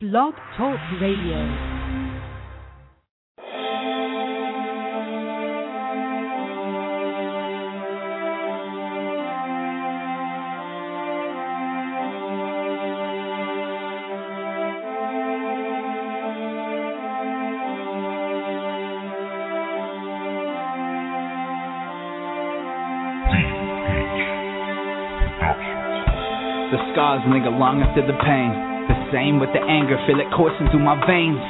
Blog Talk Radio. The scars linger long after the pain. The same with the anger, feel it coursing through my veins.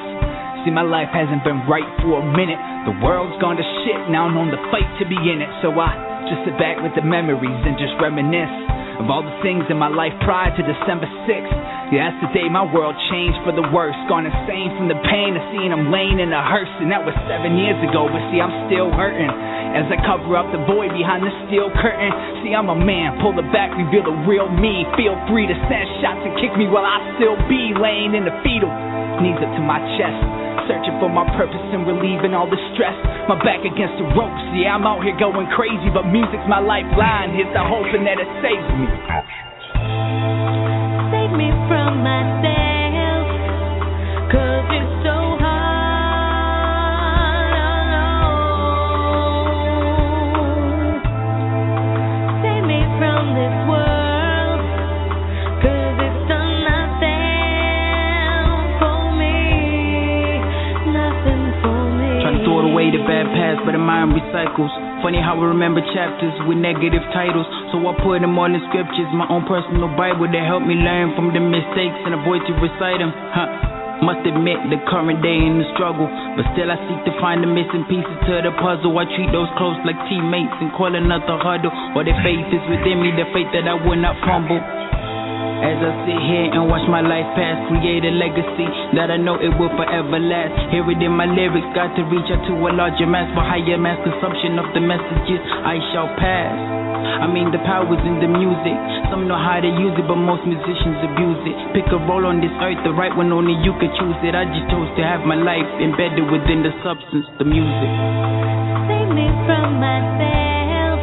See, my life hasn't been right for a minute. The world's gone to shit, now I'm on the fight to be in it. So I just sit back with the memories and just reminisce of all the things in my life prior to December 6th. Yeah, that's the day my world changed for the worse. Gone insane from the pain of seeing them laying in a hearse. And that was seven years ago, but see, I'm still hurting. As I cover up the void behind the steel curtain. See, I'm a man, pull it back, reveal the real me. Feel free to send shots and kick me while I still be laying in the fetal. Knees up to my chest. Searching for my purpose and relieving all the stress. My back against the ropes. Yeah, I'm out here going crazy, but music's my lifeline. Here's the hoping that it saves me. But the mind recycles. Funny how we remember chapters with negative titles. So I put them all in scriptures, my own personal Bible that help me learn from the mistakes and avoid to recite them. Huh. Must admit the current day in the struggle, but still I seek to find the missing pieces to the puzzle. I treat those close like teammates and call another huddle. Or the faith is within me, the faith that I will not fumble. As I sit here and watch my life pass, create a legacy that I know it will forever last. Hear it in my lyrics, got to reach out to a larger mass for higher mass consumption of the messages I shall pass. I mean, the power's in the music. Some know how to use it, but most musicians abuse it. Pick a role on this earth, the right one only you can choose it. I just chose to have my life embedded within the substance, the music. Save me from myself,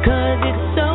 cause it's so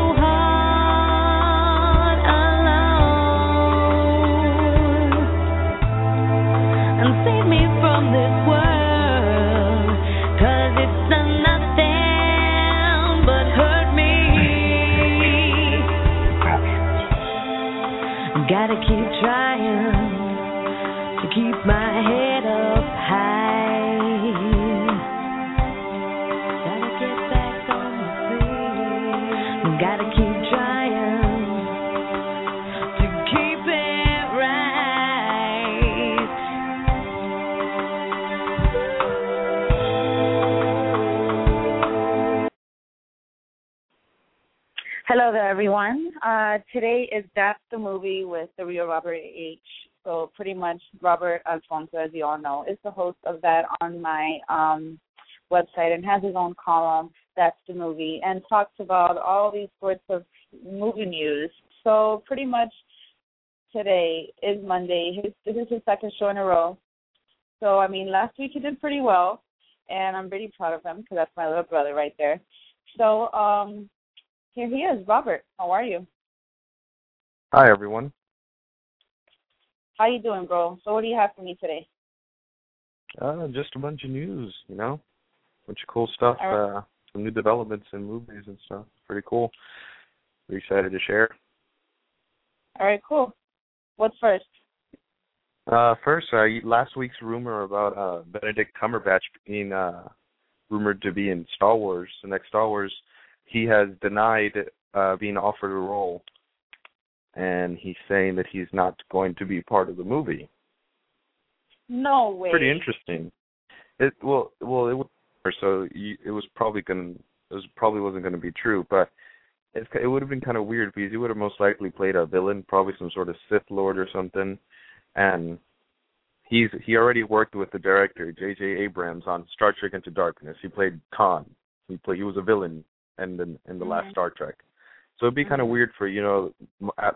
Uh, today is That's the Movie with the real Robert H. So pretty much Robert Alfonso, as you all know, is the host of that on my um, website and has his own column, That's the Movie, and talks about all these sorts of movie news. So pretty much today is Monday. His, this is his second show in a row. So, I mean, last week he did pretty well, and I'm pretty proud of him because that's my little brother right there. So, um, here he is, Robert. How are you? Hi, everyone. How you doing, bro? So what do you have for me today? Uh, just a bunch of news, you know, bunch of cool stuff. Right. Uh, some new developments in movies and stuff. Pretty cool. We're excited to share. All right, cool. What's first? Uh, first, uh, last week's rumor about uh, Benedict Cumberbatch being uh, rumored to be in Star Wars, the next Star Wars. He has denied uh, being offered a role, and he's saying that he's not going to be part of the movie. No way. Pretty interesting. It well, well, it was so you, it was probably gonna it was probably wasn't going to be true, but it's, it would have been kind of weird because he would have most likely played a villain, probably some sort of Sith Lord or something, and he's he already worked with the director J.J. Abrams on Star Trek Into Darkness. He played Khan. He played he was a villain in the in the mm-hmm. last Star Trek. So it'd be kind of Mhm. weird for you know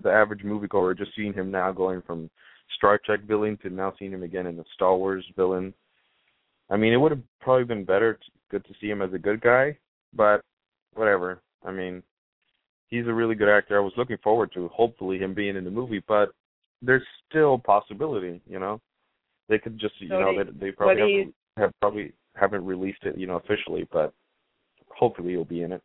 the average moviegoer just seeing him now going from Star Trek villain to now seeing him again in the Star Wars villain. I mean, it would have probably been better, t- good to see him as a good guy, but whatever. I mean, he's a really good actor. I was looking forward to hopefully him being in the movie, but there's still possibility, you know. They could just, you So know, they, they probably have, you- have probably haven't released it, you know, officially, but hopefully he'll be in it.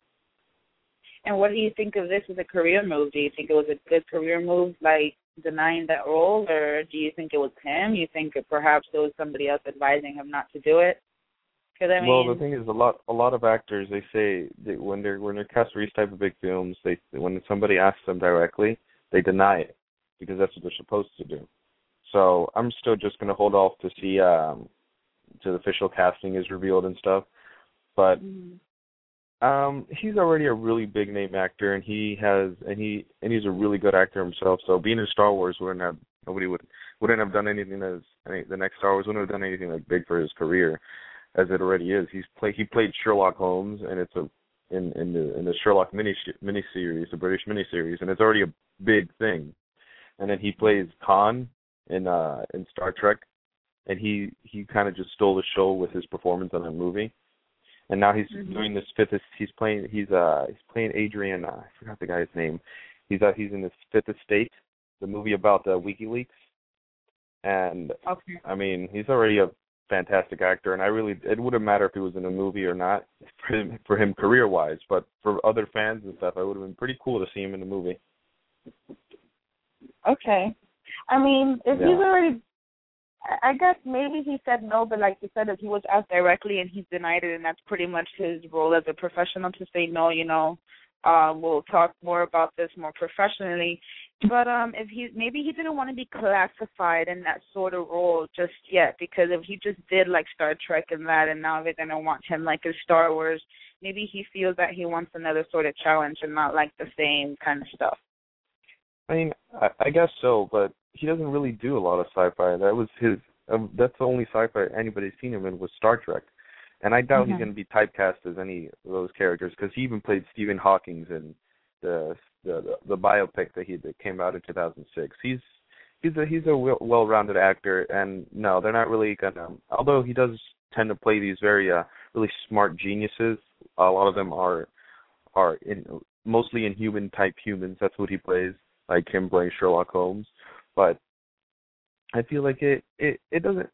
And what do you think of this as a career move? Do you think it was a good career move, like denying that role, or do you think it was him? You think it perhaps it was somebody else advising him not to do it? Because I mean, well, the thing is, a lot a lot of actors they say that when they're when they're cast for these type of big films, they when somebody asks them directly, they deny it because that's what they're supposed to do. So I'm still just gonna hold off to see um to the official casting is revealed and stuff. But Mhm. Um he's already a really big name actor and he has and he and he's a really good actor himself. So being in Star Wars wouldn't have nobody would wouldn't have done anything as any, the next Star Wars wouldn't have done anything like big for his career as it already is. He's play he played Sherlock Holmes and it's a in in the in the Sherlock mini mini series, the British mini series, and it's already a big thing. And then he plays Khan in uh in Star Trek, and he he kind of just stole the show with his performance on that movie. And now he's Mhm. doing this fifth. He's playing. He's uh he's playing Adrian. Uh, I forgot the guy's name. He's uh he's in this Fifth Estate, the movie about uh, WikiLeaks. And okay. I mean, he's already a fantastic actor, and I really it wouldn't matter if he was in a movie or not for him for him career wise, but for other fans and stuff, it would have been pretty cool to see him in the movie. Okay. I mean, if Yeah. he's already, I guess maybe he said no, but like you said, if he was asked directly and he's denied it, and that's pretty much his role as a professional to say no, you know, um, we'll talk more about this more professionally. But um, if he maybe he didn't want to be classified in that sort of role just yet, because if he just did like Star Trek and that, and now they're gonna want him like in Star Wars, maybe he feels that he wants another sort of challenge and not like the same kind of stuff. I mean, I, I guess so, but he doesn't really do a lot of sci-fi. That was his. Um, that's the only sci-fi anybody's seen him in was Star Trek, and I doubt he's Mhm. going to be typecast as any of those characters because he even played Stephen Hawking's in the the the, the biopic that he that came out in 2006. He's he's a he's a well- well-rounded actor, and no, they're not really gonna. Although he does tend to play these very uh really smart geniuses. A lot of them are are in mostly inhuman type humans. That's what he plays, like him playing Sherlock Holmes. But I feel like it it it doesn't.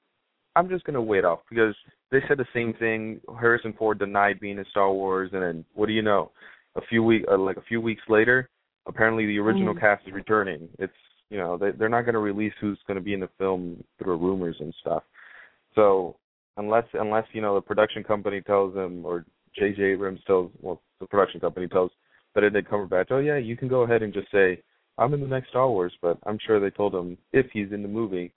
I'm just gonna wait off because they said the same thing. Harrison Ford denied being in Star Wars, and then what do you know? A few week uh, like a few weeks later, apparently the original Mhm. cast is returning. It's you know they they're not gonna release who's gonna be in the film through rumors and stuff. So unless unless you know the production company tells them or J.J. Abrams tells well the production company tells Benedict Cumberbatch, oh yeah, you can go ahead and just say I'm in the next Star Wars, but I'm sure they told him if he's in the movie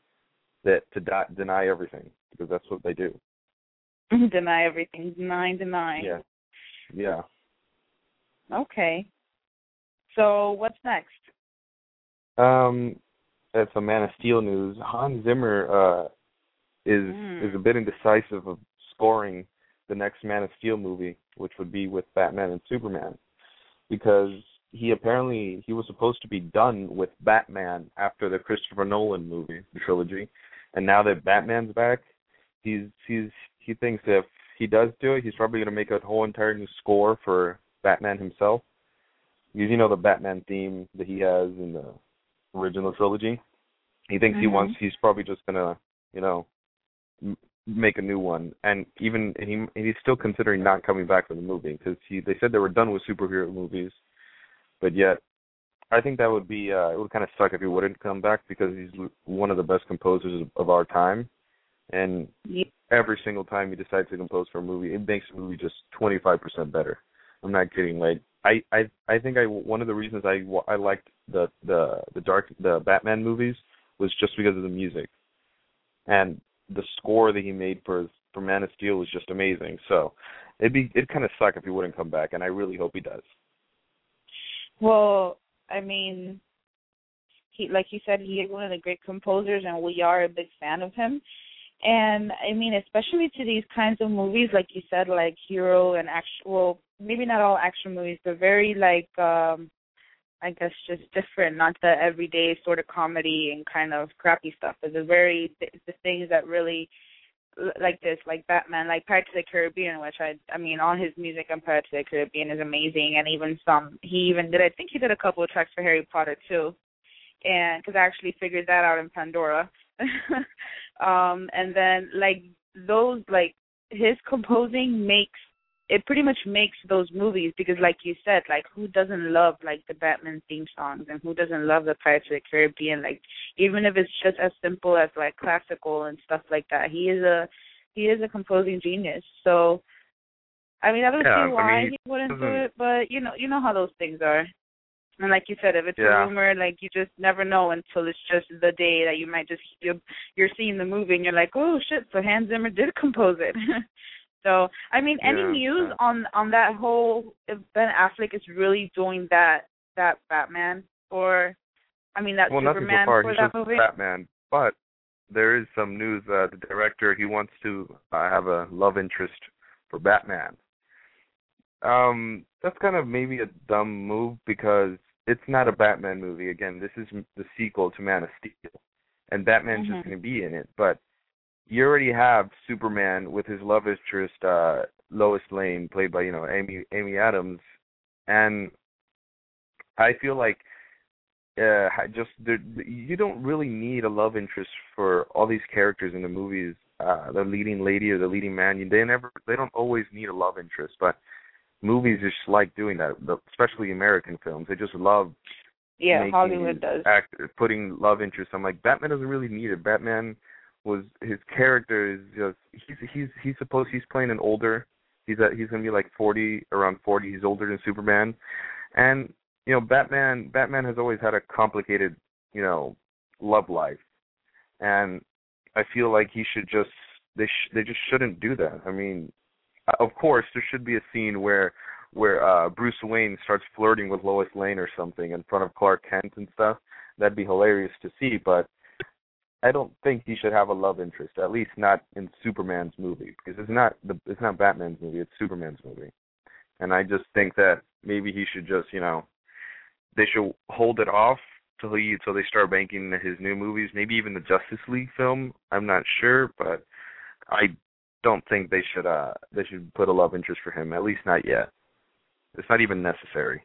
that to di- deny everything because that's what they do. deny everything. Deny, deny. Yeah, yeah. Okay. So what's next? Um, that's a Man of Steel news. Hans Zimmer uh is Mm. is a bit indecisive of scoring the next Man of Steel movie, which would be with Batman and Superman, because he apparently he was supposed to be done with Batman after the Christopher Nolan movie, the trilogy, and now that Batman's back, he's he's he thinks if he does do it, he's probably going to make a whole entire new score for Batman himself. Because you know the Batman theme that he has in the original trilogy. He thinks he Mhm. wants. He's probably just gonna, you know, m- make a new one. And even and he and he's still considering not coming back for the movie because he they said they were done with superhero movies, but yet I think that would be uh it would kind of suck if he wouldn't come back because he's one of the best composers of, our time, and Yeah. every single time he decides to compose for a movie, it makes the movie just 25% better. I'm not kidding. Like I I I think I one of the reasons I I liked the the the dark the Batman movies was just because of the music, and the score that he made for for Man of Steel was just amazing. So it'd be it'd kind of suck if he wouldn't come back, and I really hope he does. Well, I mean, he like you said he is one of the great composers and we are a big fan of him. And i mean especially to these kinds of movies like you said like hero and actual maybe not all action movies but very like um i guess just different not the everyday sort of comedy and kind of crappy stuff but the very the things that really like this, like Batman, like Pirates of the Caribbean, which I, I mean, all his music on Pirates of the Caribbean is amazing, and even some, he even did, I think he did a couple of tracks for Harry Potter too, and because I actually figured that out in Pandora, um, and then like those, like his composing makes it pretty much makes those movies because like you said like who doesn't love like the batman theme songs and who doesn't love the pirates of the caribbean? Like even if it's just as simple as like classical and stuff like that he is a he is a composing genius. So i mean i don't yeah, see why I mean, he wouldn't do it but you know you know how those things are. And like you said if it's Yeah. a rumor like you just never know until it's just the day that you might just you're, you're seeing the movie and you're like oh shit so hans zimmer did compose it So I mean, any Yeah, news on on that whole if Ben Affleck is really doing that that Batman or I mean that well, Superman far. for He's that just movie? Batman, but there is some news. Uh, the director he wants to uh, have a love interest for Batman. Um, that's kind of maybe a dumb move because it's not a Batman movie. Again, this is the sequel to Man of Steel, and Batman's Mhm. just going to be in it. But you already have Superman with his love interest, uh, Lois Lane, played by you know Amy Amy Adams, and I feel like uh just there, you don't really need a love interest for all these characters in the movies. Uh the leading lady or the leading man, they never they don't always need a love interest, but movies just like doing that, especially American films. They just love yeah, Hollywood does. act putting love interest. I'm like Batman doesn't really need it. Batman was his character is just he's he's he's supposed he's playing an older he's at he's gonna be like forty around forty, he's older than Superman. And you know, Batman Batman has always had a complicated, you know, love life. And I feel like he should just they sh- they just shouldn't do that. I mean, uh, of course there should be a scene where where uh Bruce Wayne starts flirting with Lois Lane or something in front of Clark Kent and stuff. That'd be hilarious to see, but I don't think he should have a love interest, at least not in Superman's movie, because it's not the it's not Batman's movie, it's Superman's movie. And I just think that maybe he should just, you know, they should hold it off till he till they start banking his new movies, maybe even the Justice League film. I'm not sure, but I don't think they should uh they should put a love interest for him, at least not yet. It's not even necessary.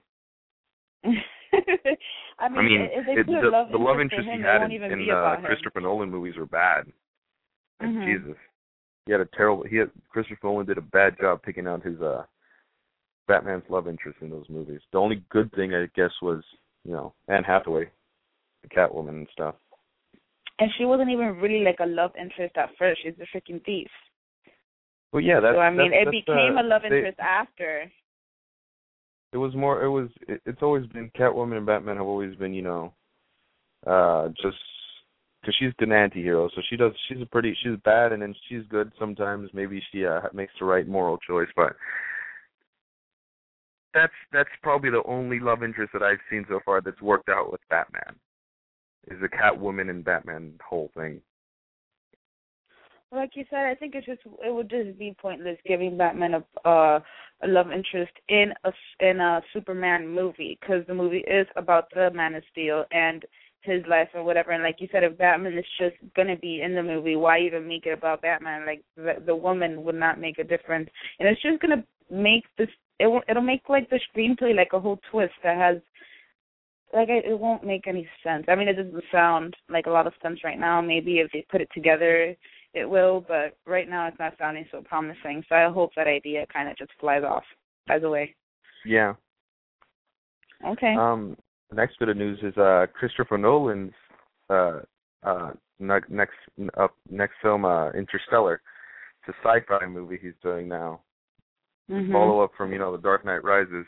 I mean, I mean, it, the, love the love interest him, he had in, in the him. Christopher Nolan movies were bad. Like, Mhm. Jesus, he had a terrible. He had Christopher Nolan did a bad job picking out his uh Batman's love interest in those movies. The only good thing I guess was you know Anne Hathaway, the Catwoman and stuff. And she wasn't even really like a love interest at first. She's a freaking thief. Well, yeah, that's. so I mean, that's, it became uh, a love they- interest after. It was more. It was. It, it's always been Catwoman and Batman have always been you know, uh, just because she's an anti-hero, so she does. She's a pretty. She's bad, and then she's good sometimes. Maybe she uh, makes the right moral choice, but that's that's probably the only love interest that I've seen so far that's worked out with Batman. Is the Catwoman and Batman whole thing. Like you said, I think it's just it would just be pointless giving Batman a uh, a love interest in a in a Superman movie because the movie is about the Man of Steel and his life and whatever. And like you said, if Batman is just gonna be in the movie, why even make it about Batman? Like the, the woman would not make a difference, and it's just gonna make this. It will, it'll make like the screenplay like a whole twist that has like it, it won't make any sense. I mean, it doesn't sound like a lot of sense right now. Maybe if they put it together, it will, but right now it's not sounding so promising. So I hope that idea kind of just flies off, flies away. Yeah. Okay. Um, the next bit of news is uh Christopher Nolan's uh uh ne- next up next film uh Interstellar. It's a sci-fi movie he's doing now. Mhm. Follow up from you know The Dark Knight Rises.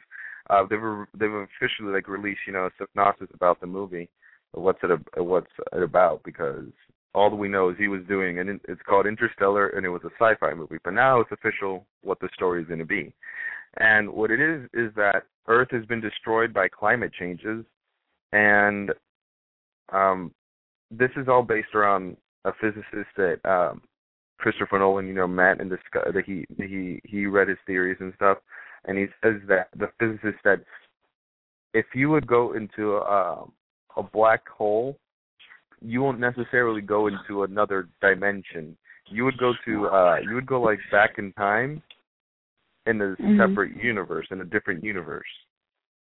Uh, they've re- they've officially like released you know a synopsis about the movie, what's it ab- what's it about because all that we know is he was doing and it- it's called Interstellar and it was a sci-fi movie, but now it's official what the story is going to be. And what it is is that Earth has been destroyed by climate changes, and um, this is all based around a physicist that um, Christopher Nolan, you know, met and discussed that he he he read his theories and stuff, and he says that the physicist said, if you would go into a, a black hole, you won't necessarily go into another dimension. You would go to uh you would go like back in time in a Mhm. separate universe, in a different universe.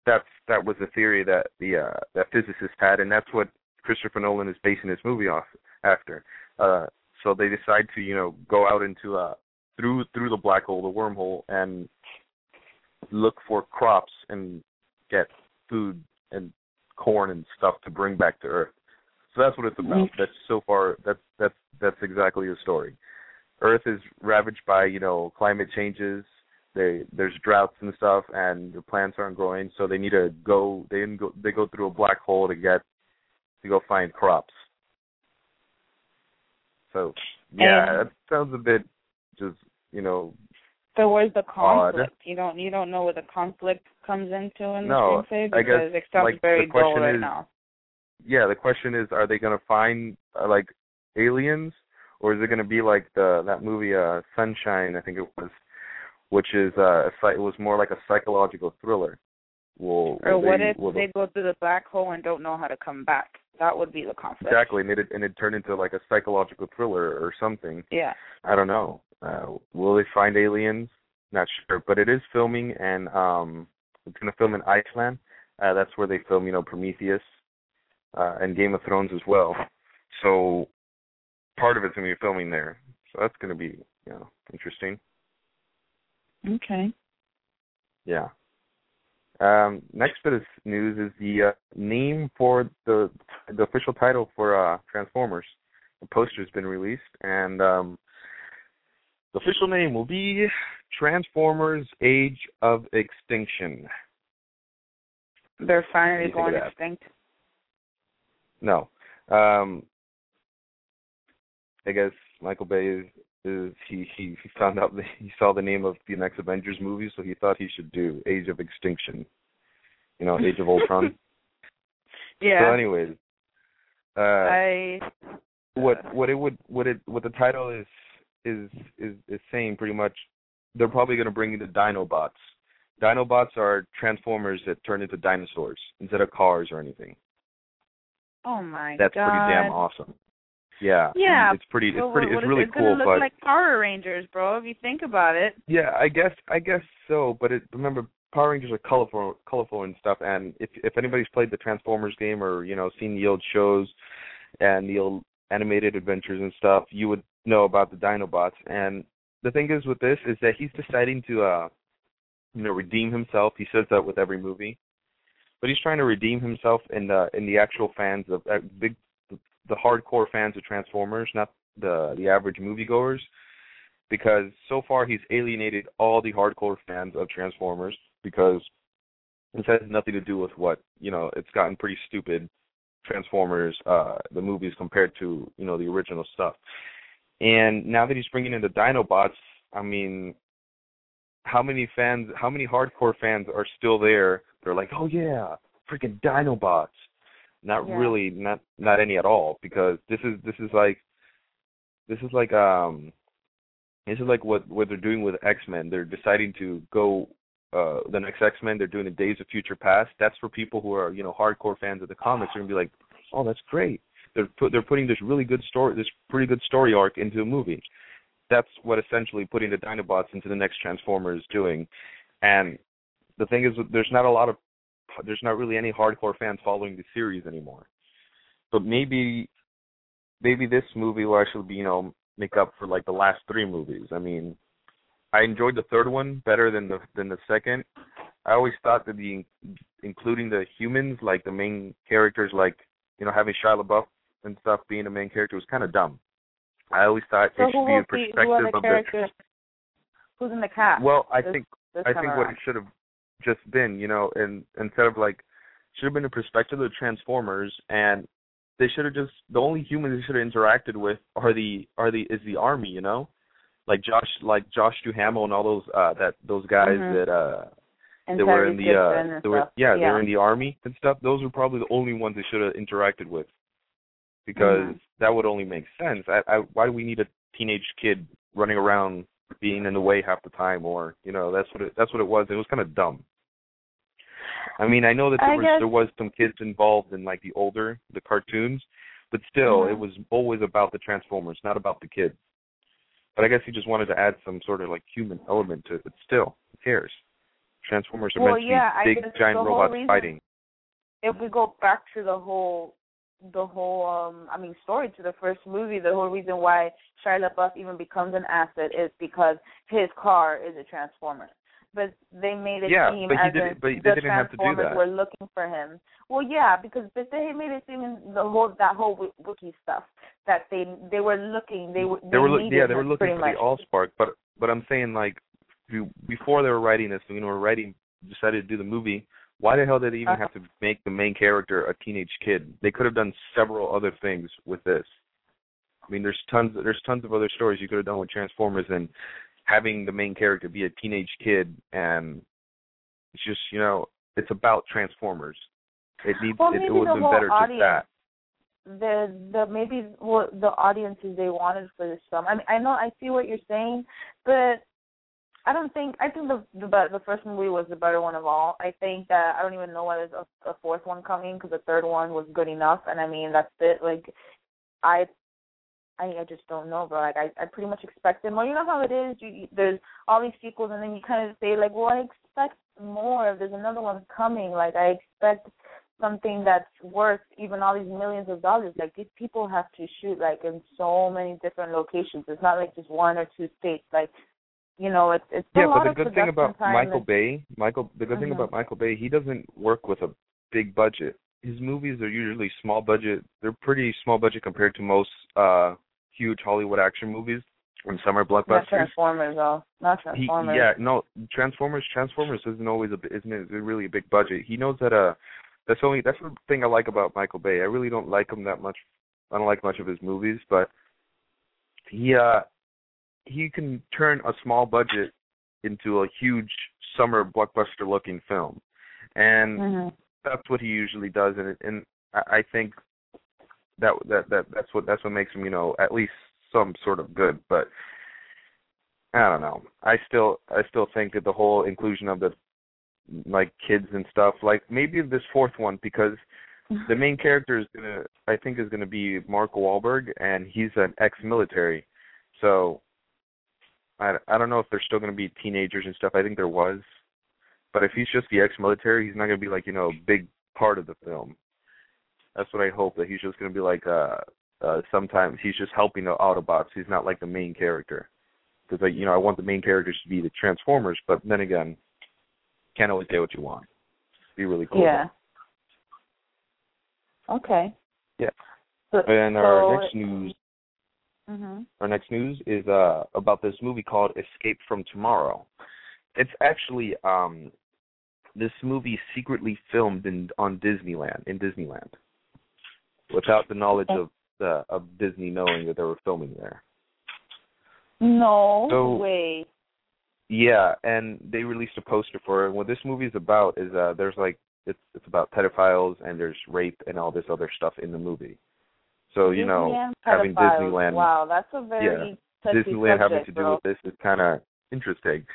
That's that was the theory that the uh that physicist had and that's what Christopher Nolan is basing his movie off after. Uh so they decide to, you know, go out into uh through through the black hole, the wormhole and look for crops and get food and corn and stuff to bring back to Earth. So that's what it's about. Mm-hmm. That's so far that's that's that's exactly the story. Earth is ravaged by you know climate changes. They there's droughts and stuff, and the plants aren't growing. So they need to go. They go they go through a black hole to get to go find crops. So yeah, And- that sounds a bit just you know So where's the Odd. conflict? You don't you don't know where the conflict comes into in No, the screenplay I guess, because it sounds like, very dull right is- now. Yeah, the question is, are they going to find uh, like aliens, or is it going to be like the that movie uh Sunshine? I think it was, which is uh, a, it was more like a psychological thriller. Will, Or will what they, if they go through the black hole and don't know how to come back? That would be the conflict. exactly, and it and it turned into like a psychological thriller or something. Yeah. I don't know. Uh, will they find aliens? Not sure, but it is filming, and um, it's going to film in Iceland. Uh, that's where they film, you know, Prometheus uh, and Game of Thrones as well. So part of it's going to be filming there. So that's going to be, you know, interesting. Okay. Yeah. Um, next bit of news is the uh, name for the the official title for uh, Transformers. The poster's been released, and um, the official name will be Transformers: Age of Extinction. They're finally do you think going extinct. No. Um, I guess Michael Bay is, is he, he he found out that he saw the name of the next Avengers movie, so he thought he should do Age of Extinction. You know, Age of Ultron. Yeah. So, anyways, uh, I what what it would what it what the title is is is is saying pretty much they're probably going to bring in the Dinobots. Dinobots are transformers that turn into dinosaurs instead of cars or anything. Oh my god. That's god. pretty damn awesome. Yeah. Yeah, It's pretty it's Well, pretty it's really it's cool, gonna look but like Power Rangers, bro. If you think about it. yeah, I guess I guess so, but it remember Power Rangers are colorful colorful and stuff and if if anybody's played the Transformers game or, you know, seen the old shows and the old animated adventures and stuff, you would know about the Dinobots. And the thing is with this is that he's deciding to uh you know, redeem himself. He says that with every movie. But he's trying to redeem himself in the in the actual fans of uh, big the hardcore fans of Transformers, not the the average moviegoers, because so far he's alienated all the hardcore fans of Transformers because this has nothing to do with what you know. It's gotten pretty stupid. Transformers, uh, the movies compared to you know the original stuff, and now that he's bringing in the Dinobots, I mean, how many fans, how many hardcore fans are still there? They're like, oh yeah, freaking Dinobots. Not Yeah. really not not any at all because this is this is like this is like um this is like what what they're doing with X-Men. They're deciding to go uh the next X-Men. They're doing the Days of Future Past. That's for people who are you know hardcore fans of the comics. They're going to be like oh that's great. They're put they're putting this really good story this pretty good story arc into a movie. That's what essentially putting the Dinobots into the next Transformer is doing. And the thing is there's not a lot of there's not really any hardcore fans following the series anymore. But maybe maybe this movie will actually be, you know, make up for like the last three movies. I mean, I enjoyed the third one better than the than the second. I always thought that the including the humans, like the main characters, like you know having Shia LaBeouf and stuff being the main character was kind of dumb. I always thought So it should be a who perspective are the of the characters? Who's in the cast? well, I this- think this I think what it should have just been, you know, and instead of like should have been a perspective of the Transformers and they should have just the only humans they should have interacted with are the are the is the army, you know? Like Josh like Josh Duhamel and all those uh that those guys Mhm. that uh And they were in the uh they were yeah, yeah. they were in the army and stuff. Those were probably the only ones they should have interacted with. because Mhm. that would only make sense. I, I, why do we need a teenage kid running around being in the way half the time? Or you know, that's what it, that's what it was. It was kind of dumb. I mean, I know that there I was guess- there was some kids involved in like the older the cartoons, but still, Mhm. it was always about the Transformers, not about the kids. But I guess he just wanted to add some sort of like human element to it. But still, who cares? Transformers are Well, meant to yeah, be big, giant robots reason- fighting. if we go back to the whole the whole um I mean story to the first movie, the whole reason why Shia LaBeouf even becomes an asset is because his car is a transformer. But they made it Yeah, seem but he didn't- but they the didn't have to do Transformers that. were looking for him. Well, yeah, because but they made it seem in the whole that whole wi- wiki stuff that they they were looking they were they were look- needed yeah they were looking for much. the Allspark, but but I'm saying like be- before they were writing this, you know, were writing decided to do the movie. Why the hell did they even Uh-huh. have to make the main character a teenage kid? They could have done several other things with this. I mean, there's tons there's tons of other stories you could have done with Transformers and having the main character be a teenage kid and it's just you know it's about Transformers. It needs Well, it, it would have been better just that. the the maybe what the audiences they wanted for this film. I mean, I know I see what you're saying, but I don't think I think the the the first movie was the better one of all. I think that I don't even know why there's a, a fourth one coming because the third one was good enough, and I mean that's it. Like I. I I just don't know, bro. Like I I pretty much expected more. You know how it is. You, you there's all these sequels, and then you kind of say like, well, I expect more. There's another one coming. Like I expect something that's worth even all these millions of dollars. Like these people have to shoot like in so many different locations. It's not like just one or two states. Like you know, it's it's a Yeah, lot but the good thing about Michael and- Bay, Michael, the good thing Mhm. about Michael Bay, he doesn't work with a big budget. His movies are usually small budget. They're pretty small budget compared to most uh huge Hollywood action movies and summer not blockbusters. Transformers though. Not He, Transformers. yeah, no, Transformers. Transformers isn't always a isn't really a big budget. He knows that. Uh, that's only that's the thing I like about Michael Bay. I really don't like him that much. I don't like much of his movies, but he uh he can turn a small budget into a huge summer blockbuster looking film, and Mhm. that's what he usually does. And and I I think that that that that's what that's what makes him you know at least some sort of good. But I don't know. I still I still think that the whole inclusion of the like kids and stuff like maybe this fourth one because the main character is gonna I think is gonna be Mark Wahlberg and he's an ex-military, so I I don't know if they're still gonna be teenagers and stuff. I think there was, but if he's just the ex-military, he's not gonna be like you know a big part of the film. That's what I hope that he's just gonna be like uh uh sometimes he's just helping the Autobots. He's not like the main character because I you know I want the main characters to be the Transformers, but then again, can't always get what you want. Be really cool. Yeah. Okay. Yeah. So, And our so- next news Mhm. our next news is uh about this movie called Escape from Tomorrow. It's actually um this movie secretly filmed in on Disneyland in Disneyland without the knowledge of the of Disney knowing that they were filming there. No So- way. Yeah, and they released a poster for it. And what this movie is about is uh there's like it's it's about pedophiles and there's rape and all this other stuff in the movie. So you know Disneyland having pedophiles. Disneyland Wow, that's a very touchy Disneyland having to do bro. with this is kind of interesting.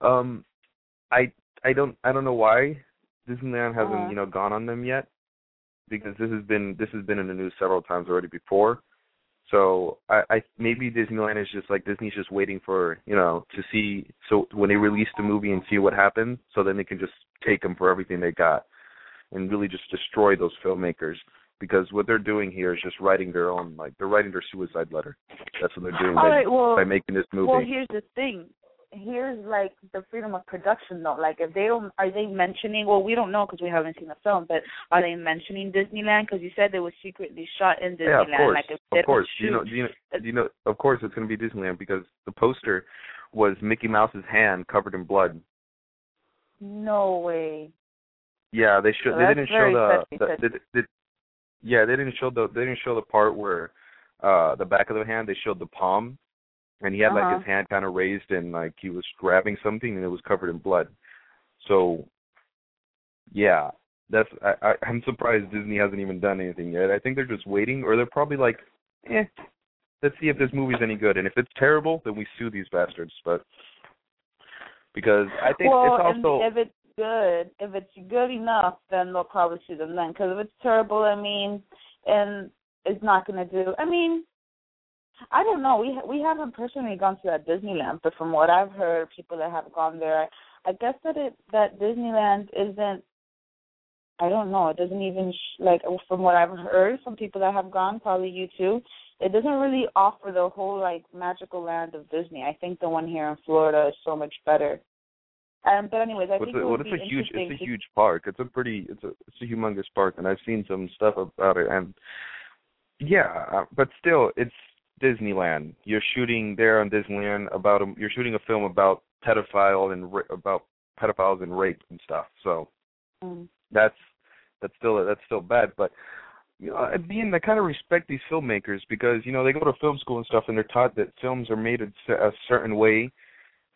Um, I I don't I don't know why Disneyland hasn't Uh-huh. you know gone on them yet, because this has been this has been in the news several times already before. So I, I maybe Disneyland is just like Disney's just waiting for you know to see so when they release the movie and see what happens, so then they can just take them for everything they got, and really just destroy those filmmakers because what they're doing here is just writing their own like they're writing their suicide letter. That's what they're doing by, right, well- by making this movie. Well, here's the thing. Here's like the freedom of production, though. Like, if they don't, are they mentioning? Well, we don't know because we haven't seen the film. But are they mentioning Disneyland? Because you said they were secretly shot in Disneyland. yeah, of course, Like, of course. you know? Do you know? Uh, do you know? Of course, it's going to be Disneyland because the poster was Mickey Mouse's hand covered in blood. No way. Yeah, they show. So they didn't show the. the, the yeah, they didn't show the. They didn't show the part where uh the back of the hand. They showed the palm, and he had Uh-huh. like his hand kind of raised and like he was grabbing something and it was covered in blood. So, yeah, that's I, I I'm surprised Disney hasn't even done anything yet. I think they're just waiting, or they're probably like, eh, let's see if this movie's any good, and if it's terrible, then we sue these bastards. But because I think well, it's also if it's good, if it's good enough, then they'll probably sue them then. Because if it's terrible, I mean, and it's not going to do. I mean, I don't know. We we haven't personally gone to that Disneyland, but from what I've heard, people that have gone there, I guess that it that Disneyland isn't. I don't know. It doesn't even sh- like from what I've heard from people that have gone, probably you too. It doesn't really offer the whole like magical land of Disney. I think the one here in Florida is so much better. Um, but anyways, I well, think it's it a, well, it's a huge it's a huge park. It's a pretty it's a it's a humongous park, and I've seen some stuff about it. And yeah, uh, but still, it's Disneyland. You're shooting there on Disneyland about a, you're shooting a film about pedophile and about pedophiles and rape and stuff. So Mm. that's that's still that's still bad. But you know, at the end, I kind of respect these filmmakers because you know they go to film school and stuff, and they're taught that films are made a, a certain way,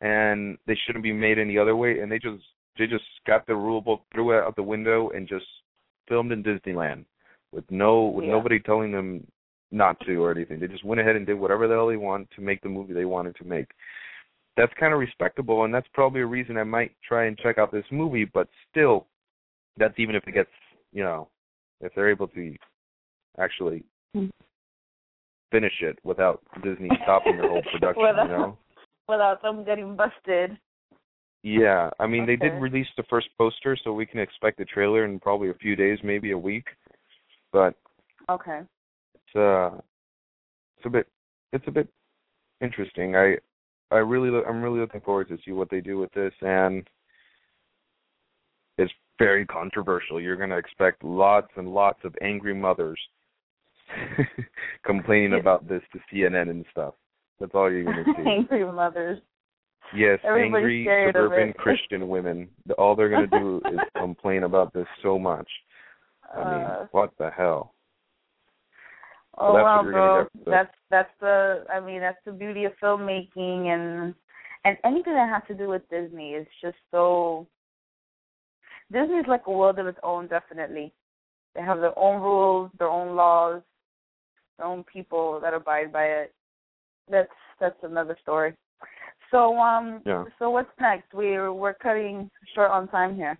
and they shouldn't be made any other way. And they just they just got the rule book, threw it out the window, and just filmed in Disneyland with no with Yeah. nobody telling them not to or anything. They just went ahead and did whatever the hell they want to make the movie they wanted to make. That's kind of respectable, and that's probably a reason I might try and check out this movie. But still, that's even if it gets you know if they're able to actually Hmm. finish it without Disney stopping their whole production. you know. Without them getting busted. Yeah, I mean they did release the first poster, so we can expect the trailer in probably a few days, maybe a week. But Okay. it's uh, it's a bit, it's a bit interesting. I, I really, lo- I'm really looking forward to see what they do with this, and it's very controversial. You're gonna expect lots and lots of angry mothers complaining Yeah. about this to CNN and stuff. That's all you're gonna see. Angry mothers. Yes, Everybody's angry suburban. Christian women. All they're gonna do is complain about this so much. I mean, Uh, what the hell? Oh well, you're bro. gonna get, so. That's that's the. I mean, that's the beauty of filmmaking and and anything that has to do with Disney is just so. Disney's like a world of its own. Definitely, they have their own rules, their own laws, their own people that abide by it. That's that's another story. So um. Yeah. So what's next? We're we're cutting short on time here.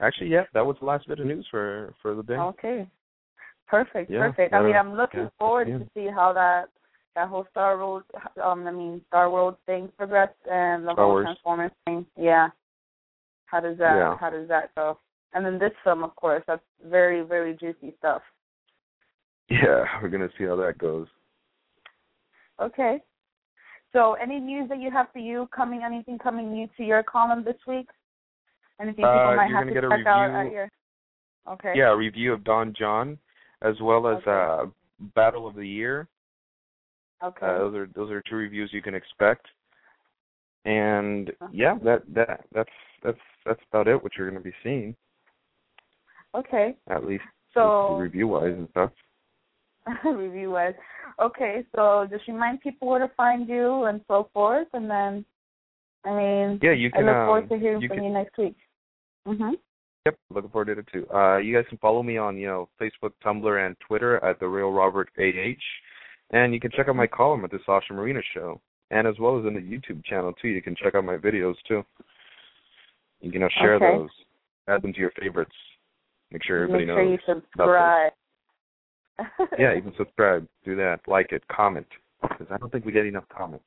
Actually, yeah, that was the last bit of news for for the day. Okay. Perfect, Yeah, perfect. I mean, uh, I'm looking yeah, forward yeah. to see how that that whole Star Wars, um, I mean Star World thing progressed and the Star whole Wars. Transformers thing. Yeah. How does that. How does that go? And then this film, of course, that's very very juicy stuff. Yeah, we're gonna see how that goes. Okay. So, any news that you have for you coming? Anything coming new to your column this week? Anything people Uh, might have to get a check out at your? Okay. Yeah, a review of Don Jon, as well as Okay. uh Battle of the Year. Okay. Uh, those are those are two reviews you can expect. And Uh-huh. yeah, that that that's that's that's about it. What you're going to be seeing, okay. at least So review wise and stuff. review was Okay, so just remind people where to find you and so forth, and then, I mean, Yeah, you can. I look um, forward to hearing you from can, you next week. Mhm. Yep, looking forward to it too. Uh, you guys can follow me on you know Facebook, Tumblr, and Twitter at the Real Robert AH, and you can check out my column at the Sasha Marina Show, and as well as in the YouTube channel too. You can check out my videos too. You can share Okay. those, add them to your favorites. Make sure everybody Make sure you knows. about subscribe. Yeah, even subscribe, do that, like it, comment, because I don't think we get enough comments.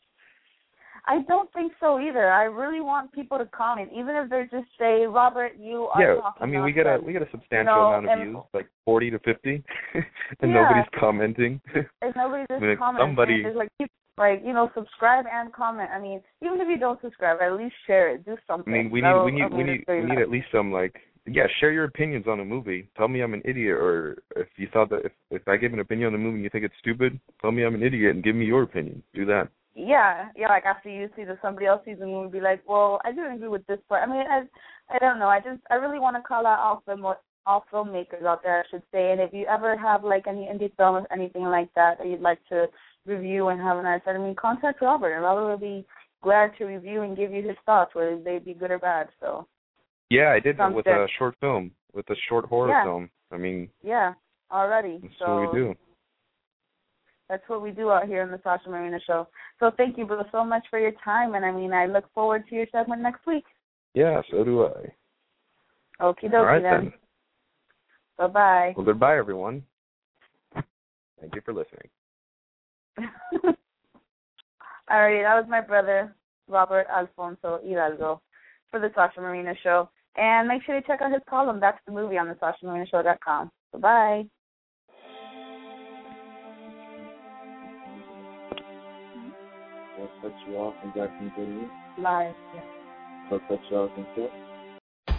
I don't think so either. I really want people to comment, even if they're just say, Robert, you are yeah, I mean we get a we get a substantial know, amount of views, like forty to fifty, and Yeah. nobody's commenting. If nobody just I mean, comments, somebody- and it's like, keep- like you know, subscribe and comment. I mean, even if you don't subscribe, at least share it. Do something. I mean, we need That'll- we need we need we need at least some like yeah, share your opinions on a movie. Tell me I'm an idiot, or if you thought that if if I give an opinion on the movie and you think it's stupid, tell me I'm an idiot and give me your opinion. Do that. Yeah, yeah. Like after you see that somebody else sees the movie, be like, well, I didn't agree with this part. I mean, I, I don't know. I just, I really want to call out all film, all filmmakers out there, I should say. And if you ever have like any indie film or anything like that that you'd like to review and have a nice, I mean, contact Robert, and Robert will be glad to review and give you his thoughts, whether they be good or bad. So, Yeah, I did Sounds with a short film, with a short horror Yeah. film. I mean, Yeah, already. that's so what we do. that's what we do out here in the Sasha Marina show. So thank you Bill, so much for your time, and I mean I look forward to your segment next week. Yeah, so do I. Okie dokie right then. then. Bye bye. Well, goodbye, everyone. Thank you for listening. All right, that was my brother Robert Alfonso Hidalgo for the Sasha Marina show. And make sure you check out his column. That's the movie on the SashaMarinaShow.com. Bye bye. What sets you off and got some good news? Live. What sets you off and?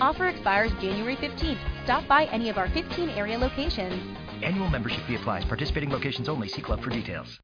Offer expires January 15th. Stop by any of our 15 area locations. Annual membership fee applies. Participating locations only. See club for details.